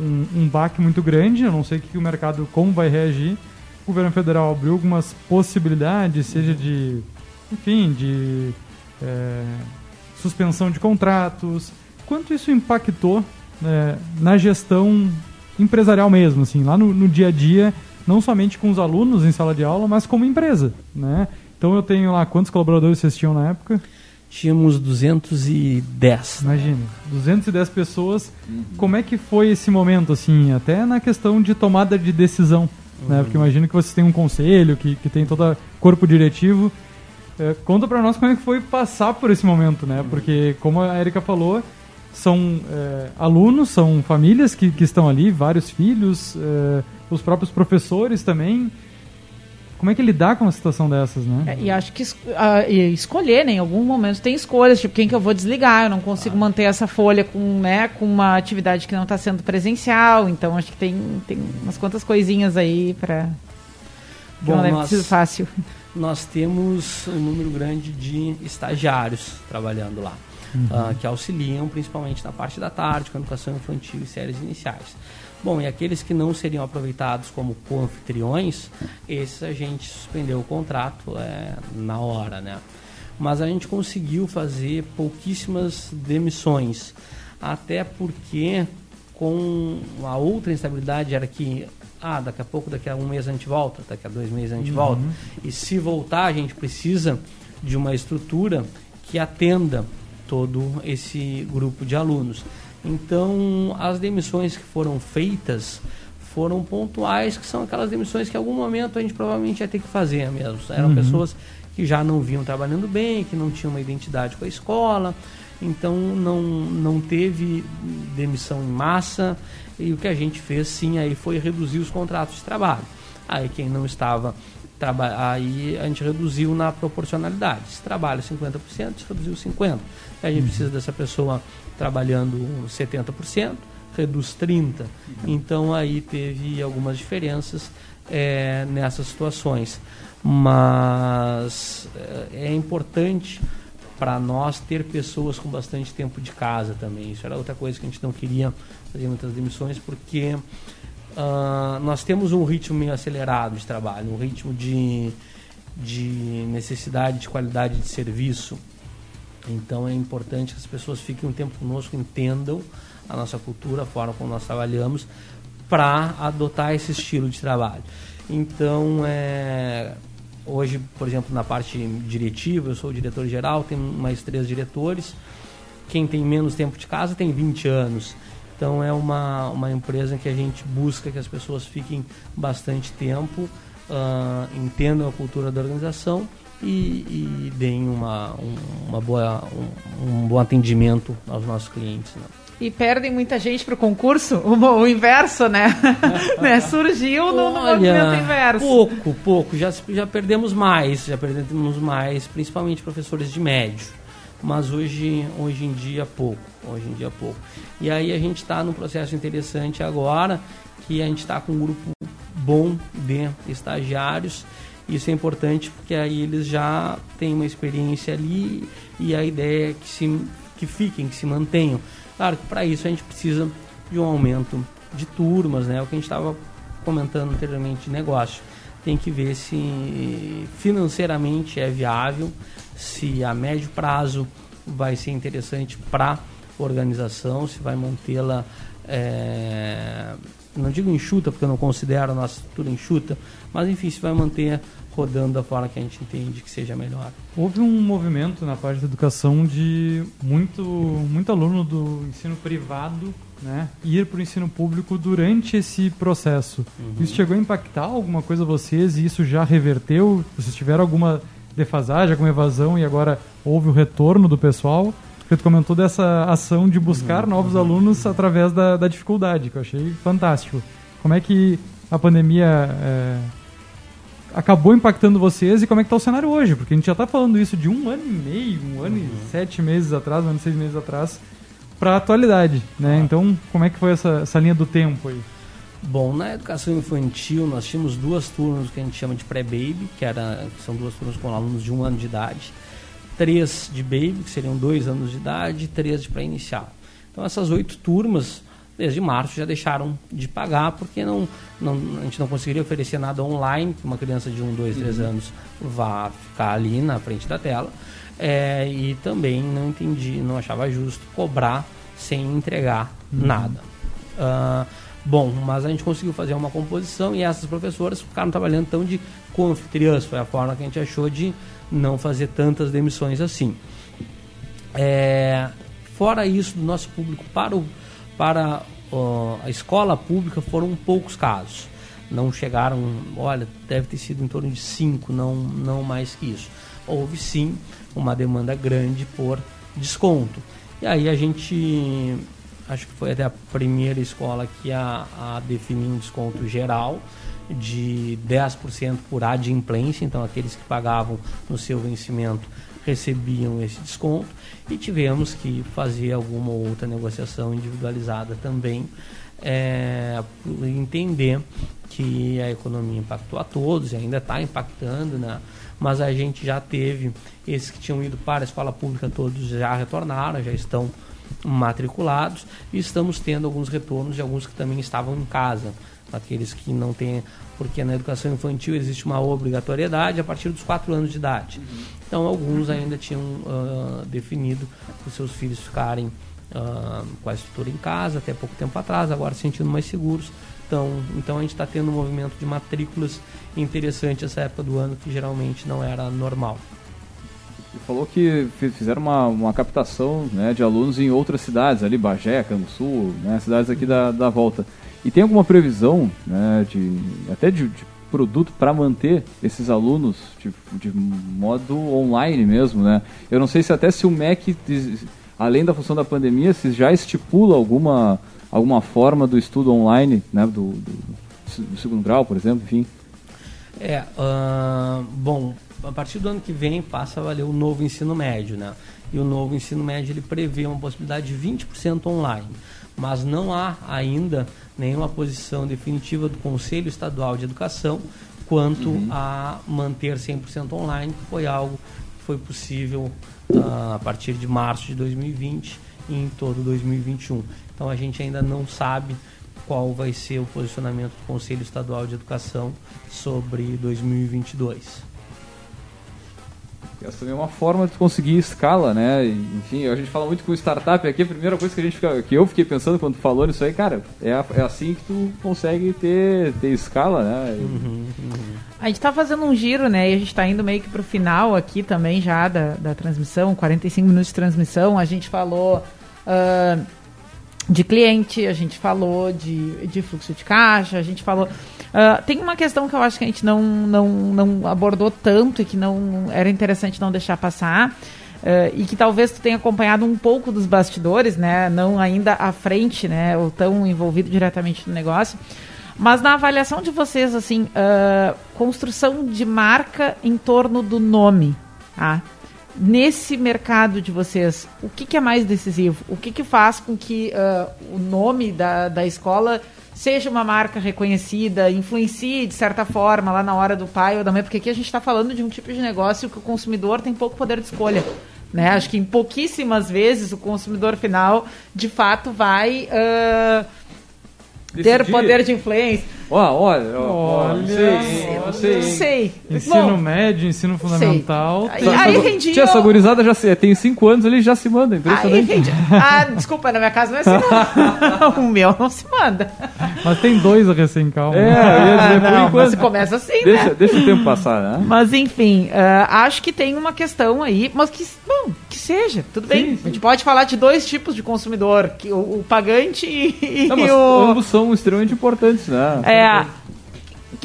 um, um baque muito grande, eu não sei o que o mercado como vai reagir. O governo federal abriu algumas possibilidades, seja de, enfim, de é, suspensão de contratos. Quanto isso impactou é, na gestão empresarial mesmo, assim, lá no, no, dia a dia, não somente com os alunos em sala de aula, mas como empresa, né? Então eu tenho lá, quantos colaboradores vocês tinham na época? Tínhamos 210. Imagina, 210 pessoas. Uhum. Como é que foi esse momento, assim, até na questão de tomada de decisão, uhum. né? Porque imagino que vocês têm um conselho, que, que tem todo corpo diretivo. É, conta para nós como é que foi passar por esse momento, né? Uhum. Porque, como a Erika falou, são é, alunos, são famílias que, que estão ali, vários filhos, é, os próprios professores também. Como é que lidar com uma situação dessas, né? É, e acho que uh, escolher, né? Em algum momento tem escolhas, tipo, quem que eu vou desligar? Eu não consigo ah. manter essa folha com, né, com uma atividade que não está sendo presencial. Então, acho que tem, tem umas quantas coisinhas aí para... Bom, não é nós, fácil. Nós temos um número grande de estagiários trabalhando lá uhum. uh, que auxiliam principalmente na parte da tarde, com a educação infantil e séries iniciais. Bom, e aqueles que não seriam aproveitados como co-anfitriões, esses a gente suspendeu o contrato é, na hora, né? Mas a gente conseguiu fazer pouquíssimas demissões, até porque com a outra instabilidade era que ah, daqui a pouco, daqui a um mês a gente volta, daqui a dois meses a gente uhum. volta. E se voltar, a gente precisa de uma estrutura que atenda todo esse grupo de alunos. Então, as demissões que foram feitas foram pontuais, que são aquelas demissões que em algum momento a gente provavelmente ia ter que fazer mesmo. Eram uhum. pessoas que já não vinham trabalhando bem, que não tinham uma identidade com a escola, então não, não teve demissão em massa, e o que a gente fez sim aí foi reduzir os contratos de trabalho. Aí quem não estava aí a gente reduziu na proporcionalidade. Se trabalha 50%, se reduziu 50%. A gente precisa dessa pessoa trabalhando 70%, reduz 30%. Então aí teve algumas diferenças é, nessas situações. Mas é, é importante para nós ter pessoas com bastante tempo de casa também. Isso era outra coisa que a gente não queria fazer muitas demissões, porque uh, nós temos um ritmo meio acelerado de trabalho, um ritmo de, de necessidade de qualidade de serviço então é importante que as pessoas fiquem um tempo conosco, entendam a nossa cultura, a forma como nós trabalhamos, para adotar esse estilo de trabalho. Então, é, hoje, por exemplo, na parte diretiva, eu sou o diretor geral, tem mais três diretores. Quem tem menos tempo de casa tem 20 anos. Então, é uma, uma empresa que a gente busca que as pessoas fiquem bastante tempo, uh, entendam a cultura da organização e, e deem uma, um, uma boa, um, um, bom atendimento aos nossos clientes. Né? e perdem muita gente para o concurso, o inverso, né? né? Surgiu no, no movimento inverso. Pouco, pouco. Já, já perdemos mais, já perdemos mais, principalmente professores de médio. Mas hoje, hoje em dia, pouco. Hoje em dia, pouco. E aí a gente está num processo interessante agora, que a gente está com um grupo bom de estagiários. Isso é importante porque aí eles já têm uma experiência ali e a ideia é que, se, que fiquem, que se mantenham. Claro que para isso a gente precisa de um aumento de turmas, né? O que a gente estava comentando anteriormente de negócio. Tem que ver se financeiramente é viável, se a médio prazo vai ser interessante para a organização, se vai mantê-la, é, não digo enxuta, porque eu não considero a nossa estrutura enxuta, mas enfim, se vai manter rodando da forma que a gente entende que seja melhor. Houve um movimento na parte da educação de muito, muito aluno do ensino privado né, ir para o ensino público durante esse processo. Uhum. Isso chegou a impactar alguma coisa vocês e isso já reverteu? Vocês tiveram alguma defasagem, alguma evasão e agora houve o retorno do pessoal? Porque tu comentou dessa ação de buscar uhum. novos uhum. alunos através da, da, dificuldade, que eu achei fantástico. Como é que a pandemia... É, acabou impactando vocês e como é que está o cenário hoje? Porque a gente já está falando isso de um ano e meio, um ano uhum. e sete meses atrás, um ano e seis meses atrás, para a atualidade, né? Então, como é que foi essa, essa linha do tempo aí? Bom, na educação infantil nós tínhamos duas turmas que a gente chama de pré-baby, que, era, que são duas turmas com alunos de um ano de idade, três de baby, que seriam dois anos de idade, e três de pré-inicial. Então essas oito turmas desde março já deixaram de pagar porque não, não, a gente não conseguiria oferecer nada online que uma criança de 1, 2, 3 anos vá ficar ali na frente da tela é, e também não entendi, não achava justo cobrar sem entregar uhum. nada. Uh, bom, mas a gente conseguiu fazer uma composição e essas professoras ficaram trabalhando tão de confitriãs, foi a forma que a gente achou de não fazer tantas demissões assim. É, fora isso, do nosso público para o para uh, a escola pública foram poucos casos. Não chegaram, olha, deve ter sido em torno de cinco, não, não mais que isso. Houve sim uma demanda grande por desconto. E aí a gente, acho que foi até a primeira escola que a, a definir um desconto geral de 10% por adimplência, então aqueles que pagavam no seu vencimento recebiam esse desconto. E tivemos que fazer alguma outra negociação individualizada também, é, entender que a economia impactou a todos e ainda está impactando, né? mas a gente já teve esses que tinham ido para a escola pública, todos já retornaram, já estão matriculados. E estamos tendo alguns retornos de alguns que também estavam em casa, aqueles que não têm porque na educação infantil existe uma obrigatoriedade a partir dos 4 anos de idade. Uhum. Então, alguns ainda tinham uh, definido os seus filhos ficarem uh, com a estrutura em casa até pouco tempo atrás, agora se sentindo mais seguros. Então, então a gente está tendo um movimento de matrículas interessante essa época do ano que geralmente não era normal. Você falou que fizeram uma, uma captação né, de alunos em outras cidades, ali Bagé, Canguçu, né, cidades aqui da, da volta. E tem alguma previsão, né, de, até de, de produto para manter esses alunos de, de, modo online mesmo, né? Eu não sei se até se o MEC, além da função da pandemia, se já estipula alguma, alguma forma do estudo online, né, do, do, do segundo grau, por exemplo, enfim. É, uh, bom, a partir do ano que vem passa a valer o novo ensino médio, né? E o novo ensino médio ele prevê uma possibilidade de 20% online, mas não há ainda nenhuma posição definitiva do Conselho Estadual de Educação quanto uhum. a manter 100% online, que foi algo que foi possível uh, a partir de março de 2020 e em todo 2021. Então a gente ainda não sabe qual vai ser o posicionamento do Conselho Estadual de Educação sobre 2022. Essa também é uma forma de conseguir escala, né? Enfim, a gente fala muito com startup aqui, a primeira coisa que, a gente fica, que eu fiquei pensando quando falou nisso aí, cara, é, é assim que tu consegue ter, ter escala, né? Uhum, uhum. A gente tá fazendo um giro, né? E a gente tá indo meio que pro final aqui também já da, da transmissão, 45 minutos de transmissão. A gente falou. Uh, de cliente, a gente falou de, de fluxo de caixa, a gente falou Uh, tem uma questão que eu acho que a gente não, não, não abordou tanto e que não era interessante não deixar passar. Uh, e que talvez tu tenha acompanhado um pouco dos bastidores, né? Não ainda à frente, né? Ou tão envolvido diretamente no negócio. Mas na avaliação de vocês, assim, uh, construção de marca em torno do nome, tá? Nesse mercado de vocês, o que, que é mais decisivo? O que, que faz com que uh, o nome da, da escola seja uma marca reconhecida, influencie de certa forma lá na hora do pai ou da mãe? Porque aqui a gente está falando de um tipo de negócio que o consumidor tem pouco poder de escolha. Né? Acho que em pouquíssimas vezes o consumidor final, de fato, vai uh, ter poder de influência. Olha, olha, olha, Olha, sei, Não sei. sei. Ensino Bom, médio, ensino fundamental. Aí, aí rendi. Tia, essa gurizada já se, tem 5 anos, ele já se manda, Aí impressionante. rendi. Ah, desculpa, na minha casa não é assim. Não. o meu não se manda. Mas tem dois recém-calma. É, eu ia dizer, por não, enquanto. mas começa assim, Deixa, né? deixa o tempo passar, né? Mas enfim, ah, acho que tem uma questão aí, mas que, bom, que seja, tudo bem. Sim, sim. A gente pode falar de dois tipos de consumidor, que o, o pagante e, Não, mas o... ambos são extremamente importantes, né? É,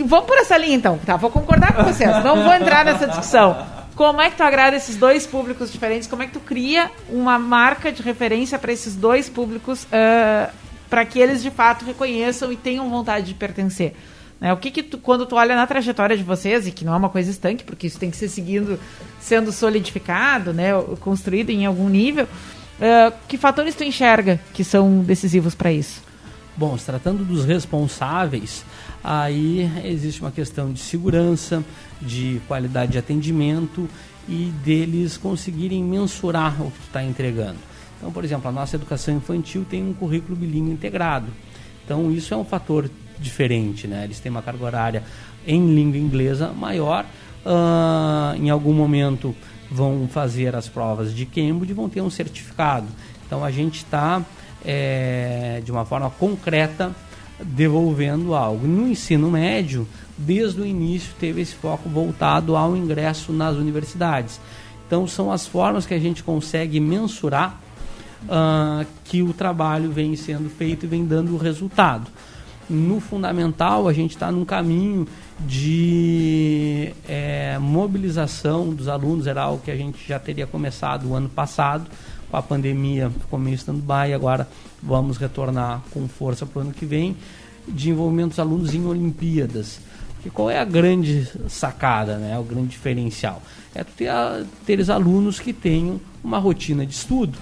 vamos por essa linha então, tá? Vou concordar com vocês, não vou entrar nessa discussão. Como é que tu agrada esses dois públicos diferentes? Como é que tu cria uma marca de referência para esses dois públicos para que eles de fato reconheçam e tenham vontade de pertencer? Né? O que que tu, quando tu olha na trajetória de vocês, e que não é uma coisa estanque, porque isso tem que ser seguindo, sendo solidificado, né, construído em algum nível, eh, que fatores tu enxerga que são decisivos para isso? Bom, se tratando dos responsáveis, aí existe uma questão de segurança, de qualidade de atendimento e deles conseguirem mensurar o que está entregando. Então, por exemplo, a nossa educação infantil tem um currículo bilíngue integrado. Então, isso é um fator diferente, né? Eles têm uma carga horária em língua inglesa maior. ah, em algum momento vão fazer as provas de Cambridge vão ter um certificado. Então, a gente está, é, de uma forma concreta, devolvendo algo. No ensino médio, desde o início, teve esse foco voltado ao ingresso nas universidades. Então, são as formas que a gente consegue mensurar ah, que o trabalho vem sendo feito e vem dando resultado. No fundamental, a gente está num caminho de eh, mobilização dos alunos, era algo que a gente já teria começado o ano passado, com a pandemia ficou meio stand-by, agora vamos retornar com força para o ano que vem, de envolvimento dos alunos em Olimpíadas. Porque qual é a grande sacada, né? o grande diferencial? É ter, ter os alunos que tenham uma rotina de estudo.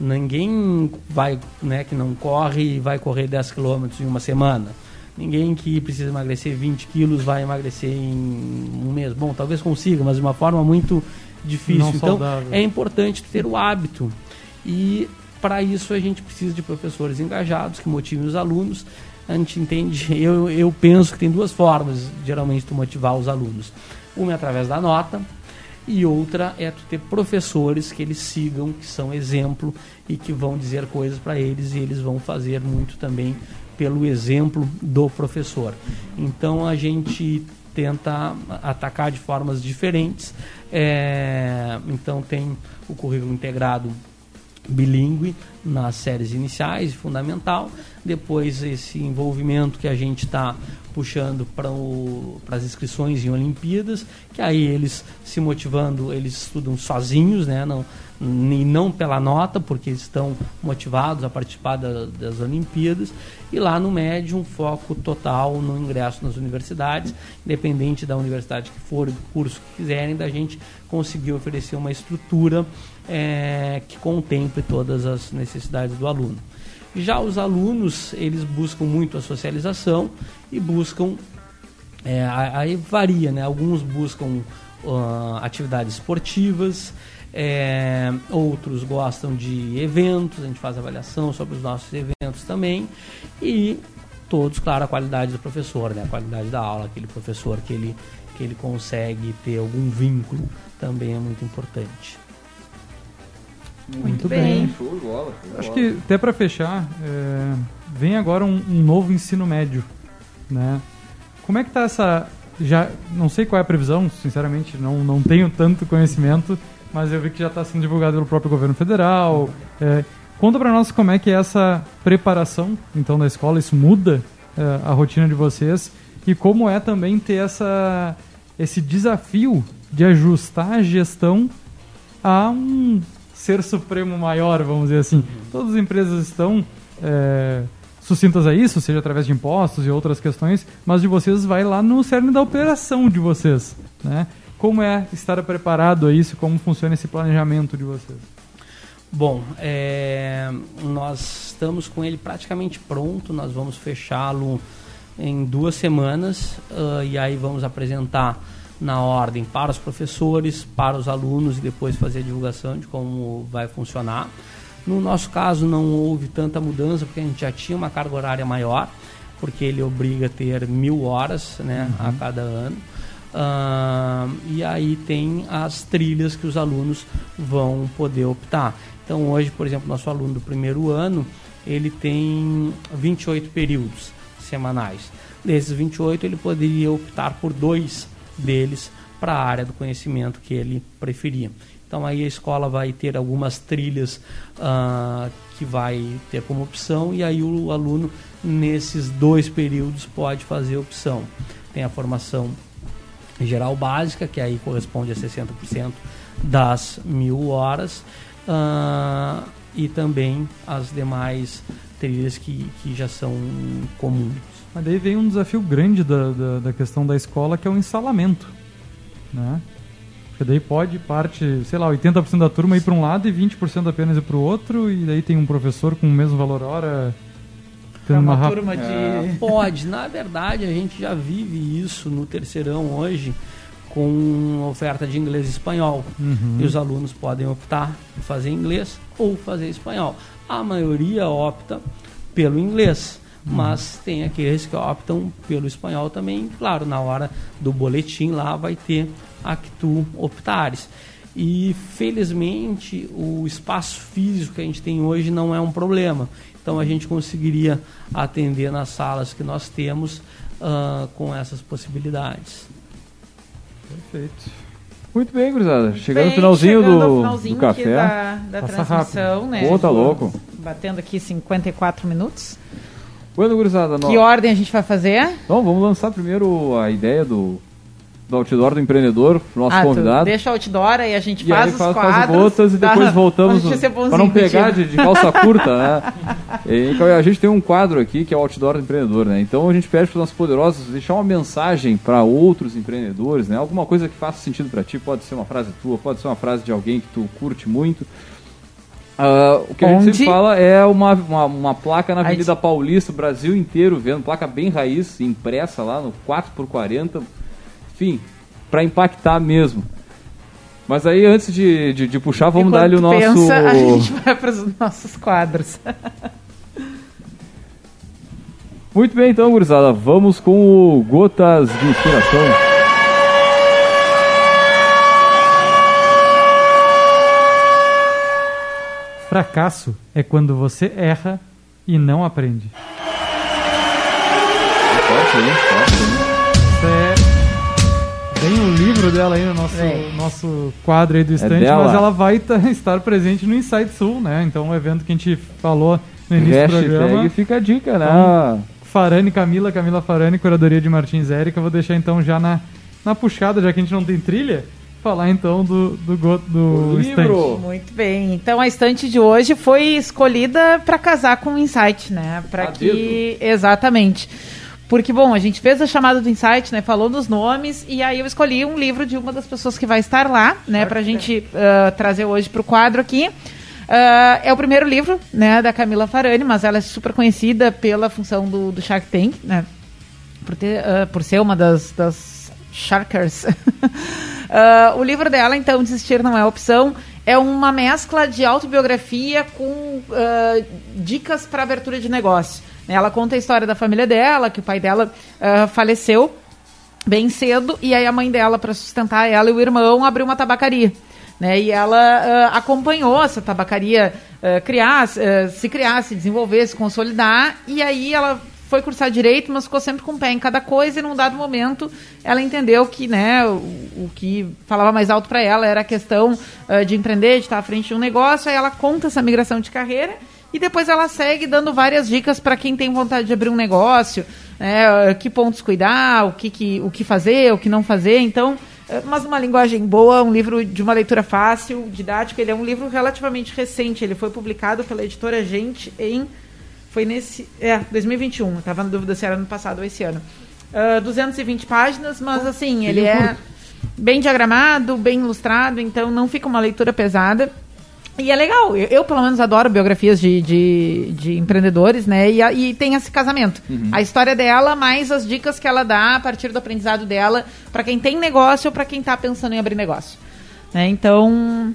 Ninguém vai, né, que não corre e vai correr 10 km em uma semana. Ninguém que precisa emagrecer 20 quilos vai emagrecer em um mês. Bom, talvez consiga, mas de uma forma muito difícil. Então, é importante ter o hábito. E para isso a gente precisa de professores engajados que motivem os alunos. A gente entende, eu, eu penso que tem duas formas, geralmente, de motivar os alunos. Uma é através da nota, e outra é tu ter professores que eles sigam, que são exemplo e que vão dizer coisas para eles e eles vão fazer muito também pelo exemplo do professor. Então a gente tenta atacar de formas diferentes. É, então tem o currículo integrado bilíngue nas séries iniciais, fundamental. Depois esse envolvimento que a gente está puxando para as inscrições em Olimpíadas, que aí eles se motivando, eles estudam sozinhos, né? Não, e não pela nota, porque eles estão motivados a participar da- das Olimpíadas. E lá no médio, um foco total no ingresso nas universidades, independente da universidade que for, do curso que quiserem, da gente conseguir oferecer uma estrutura eh, que contemple todas as necessidades do aluno. Já os alunos, eles buscam muito a socialização e buscam é, aí varia, né? Alguns buscam ah, atividades esportivas, é, outros gostam de eventos, a gente faz avaliação sobre os nossos eventos também, e todos, claro, a qualidade do professor, né? A qualidade da aula, aquele professor que ele, que ele consegue ter algum vínculo também é muito importante. Muito bem. Show de bola. show de Acho bola. que até para fechar, é, vem agora um, um novo ensino médio, né? Como é que tá essa já não sei qual é a previsão, sinceramente, não não tenho tanto conhecimento, mas eu vi que já está sendo divulgado pelo próprio governo federal. É, conta para nós como é que é essa preparação então da escola, isso muda é, a rotina de vocês e como é também ter essa esse desafio de ajustar a gestão há um ser supremo maior, vamos dizer assim. Todas as empresas estão é, sucintas a isso, seja através de impostos e outras questões, mas de vocês vai lá no cerne da operação de vocês, né? Como é estar preparado a isso? Como funciona esse planejamento de vocês? Bom, é, nós estamos com ele praticamente pronto. Nós vamos fechá-lo em duas semanas uh, e aí vamos apresentar na ordem para os professores, para os alunos e depois fazer a divulgação de como vai funcionar. No nosso caso não houve tanta mudança porque a gente já tinha uma carga horária maior, porque ele obriga a ter mil horas né, uhum. a cada ano. Uh, e aí tem as trilhas que os alunos vão poder optar. Então hoje, por exemplo, nosso aluno do primeiro ano, ele tem 28 períodos semanais. Desses 28, ele poderia optar por dois deles para a área do conhecimento que ele preferia. Então aí a escola vai ter algumas trilhas uh, que vai ter como opção e aí o aluno nesses dois períodos pode fazer opção. Tem a formação geral básica, que aí corresponde a 60% das mil horas, uh, e também as demais trilhas que, que já são comuns. Mas daí vem um desafio grande da, da, da questão da escola, que é o instalamento. Né? Porque daí pode parte, sei lá, 80% da turma ir para um lado e 20% apenas ir para o outro, e daí tem um professor com o mesmo valor hora. É uma, uma turma de. É, pode, na verdade a gente já vive isso no terceirão hoje com oferta de inglês e espanhol. Uhum. E os alunos podem optar por fazer inglês ou fazer espanhol. A maioria opta pelo inglês mas tem aqueles que optam pelo espanhol também. Claro, na hora do boletim lá vai ter a que tu optares. E felizmente o espaço físico que a gente tem hoje não é um problema. Então a gente conseguiria atender nas salas que nós temos uh, com essas possibilidades. Perfeito. Muito bem, gurizada. Chegando no finalzinho, chegando do, finalzinho do café. Da, da transmissão, rápido. né? Pô, tá louco. Batendo aqui 54 minutos. Bueno, gurizada, que ordem a gente vai fazer? Então, vamos lançar primeiro a ideia do, do outdoor do empreendedor, nosso ah, convidado. Deixa o outdoor e a gente e faz os faz, quadros. Faz gotas e depois voltamos para não pegar de, de, calça curta, né? E, então, a gente tem um quadro aqui que é o outdoor do empreendedor, né? Então a gente pede para os nossos poderosos deixar uma mensagem para outros empreendedores, né? Alguma coisa que faça sentido para ti, pode ser uma frase tua, pode ser uma frase de alguém que tu curte muito. Uh, o que Onde? a gente sempre fala é uma, uma, uma placa na Avenida Aí... Paulista, o Brasil inteiro vendo, placa bem raiz, impressa lá no 4x40, enfim, para impactar mesmo. Mas aí, antes de, de, de puxar, vamos dar ali o nosso. Pensa, a gente vai para os nossos quadros. Muito bem, então, gurizada, vamos com o Gotas de Inspiração. Fracasso é quando você erra e não aprende. Isso é. Tem um livro dela aí no nosso, é. nosso quadro aí do estante, é mas ela vai estar presente no Insight Sul, né? Então, um evento que a gente falou no início Hashtag do programa. fica a dica, né? Então, Farane Camila, Camila Farane, curadoria de Martins Érica. Vou deixar então já na, na puxada, já que a gente não tem trilha falar então do, do, do livro. Muito bem. Então a estante de hoje foi escolhida para casar com o Insight, né? Para que exatamente. Porque, bom, a gente fez a chamada do Insight, né? Falou dos nomes, e aí eu escolhi um livro de uma das pessoas que vai estar lá, né? Para a gente uh, trazer hoje para o quadro aqui. Uh, é o primeiro livro, né, da Camila Farani, mas ela é super conhecida pela função do, do Shark Tank, né? Por, ter, uh, por ser uma das, das Sharkers. O livro dela, então, Desistir Não É Opção, é uma mescla de autobiografia com dicas para abertura de negócio. Ela conta a história da família dela, que o pai dela uh, faleceu bem cedo, e aí a mãe dela, para sustentar ela e o irmão, abriu uma tabacaria. Né? E ela uh, acompanhou essa tabacaria uh, criar, uh, se criar, se desenvolver, se consolidar, e aí ela foi cursar direito, mas ficou sempre com o pé em cada coisa e num dado momento ela entendeu que, né, o, o que falava mais alto para ela era a questão de empreender, de estar à frente de um negócio, aí ela conta essa migração de carreira e depois ela segue dando várias dicas para quem tem vontade de abrir um negócio, né, que pontos cuidar, o que, que, o que fazer, o que não fazer. Então, eh, mas uma linguagem boa, um livro de uma leitura fácil, didático. Ele é um livro relativamente recente. Ele foi publicado pela editora Gente em. Foi nesse. É, 2021. Estava na dúvida se era ano passado ou esse ano. Uh, 220 páginas, mas assim, ele é bem diagramado, bem ilustrado, então não fica uma leitura pesada. E é legal, eu, eu, pelo menos adoro biografias de, de, de empreendedores, né? E, e, tem esse casamento. Uhum. A história dela, mais as dicas que ela dá a partir do aprendizado dela, para quem tem negócio ou para quem está pensando em abrir negócio. Né? Então,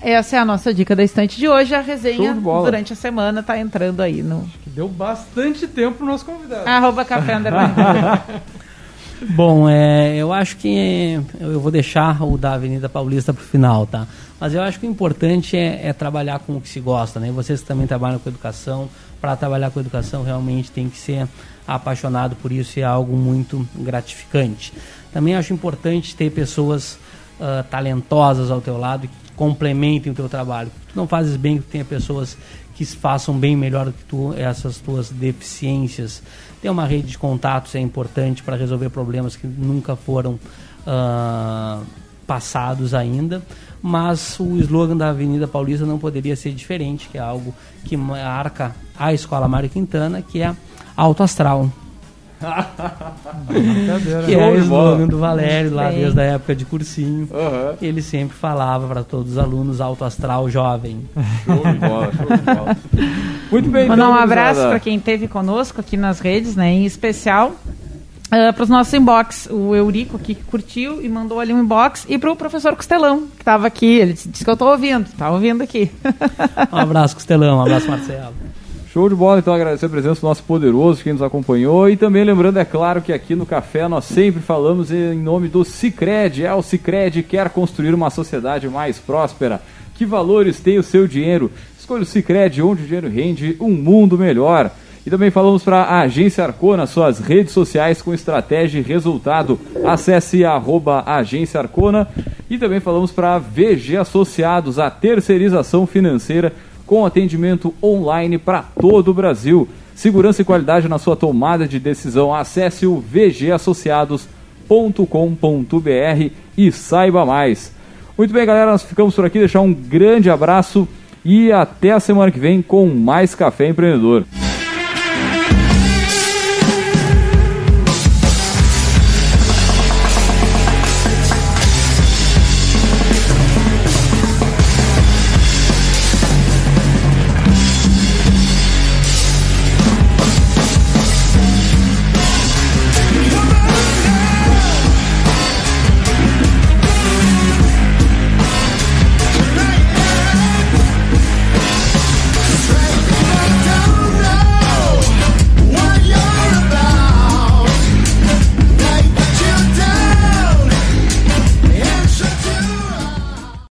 essa é a nossa dica da estante de hoje. A resenha durante a semana está entrando aí no. Acho que deu bastante tempo pro nosso convidado. Arroba café Bom, é, eu acho que eu vou deixar o da Avenida Paulista para o final, tá? Mas eu acho que o importante é, é, trabalhar com o que se gosta, né? Vocês também trabalham com educação, para trabalhar com educação realmente tem que ser apaixonado por isso e é algo muito gratificante. Também acho importante ter pessoas uh, talentosas ao teu lado que complementem o teu trabalho. Tu não fazes bem que tenha pessoas que façam bem melhor do que tu essas tuas deficiências. Ter uma rede de contatos é importante para resolver problemas que nunca foram uh, passados ainda, mas o slogan da Avenida Paulista não poderia ser diferente, que é algo que marca a Escola Mário Quintana, que é Alto Astral. que é o slogan do Valério, lá desde a época de cursinho. Uhum. Ele sempre falava para todos os alunos alto astral jovem. Show de bola, show de bola. Muito bem, Mandar então, um abraço para quem esteve conosco aqui nas redes, né? Em especial Uh, ah, para os nossos inbox. O Eurico aqui que curtiu e mandou ali um inbox. E para o professor Costelão, que estava aqui. Ele disse que eu estou ouvindo. Está ouvindo aqui. um abraço, Costelão. Um abraço, Marcelo. Show de bola, então agradecer a presença do nosso poderoso, quem nos acompanhou. E também lembrando, é claro, que aqui no Café nós sempre falamos em nome do Cicred. É, o Cicred quer construir uma sociedade mais próspera. Que valores tem o seu dinheiro? Escolha o Cicred, onde o dinheiro rende um mundo melhor. E também falamos para a Agência Arcona, suas redes sociais com estratégia e resultado. Acesse arroba Agência Arcona. E também falamos para a VG Associados, a terceirização financeira com atendimento online para todo o Brasil. Segurança e qualidade na sua tomada de decisão. Acesse o vgassociados.com.br e saiba mais. Muito bem, galera, nós ficamos por aqui. Deixar um grande abraço e até a semana que vem com mais Café Empreendedor.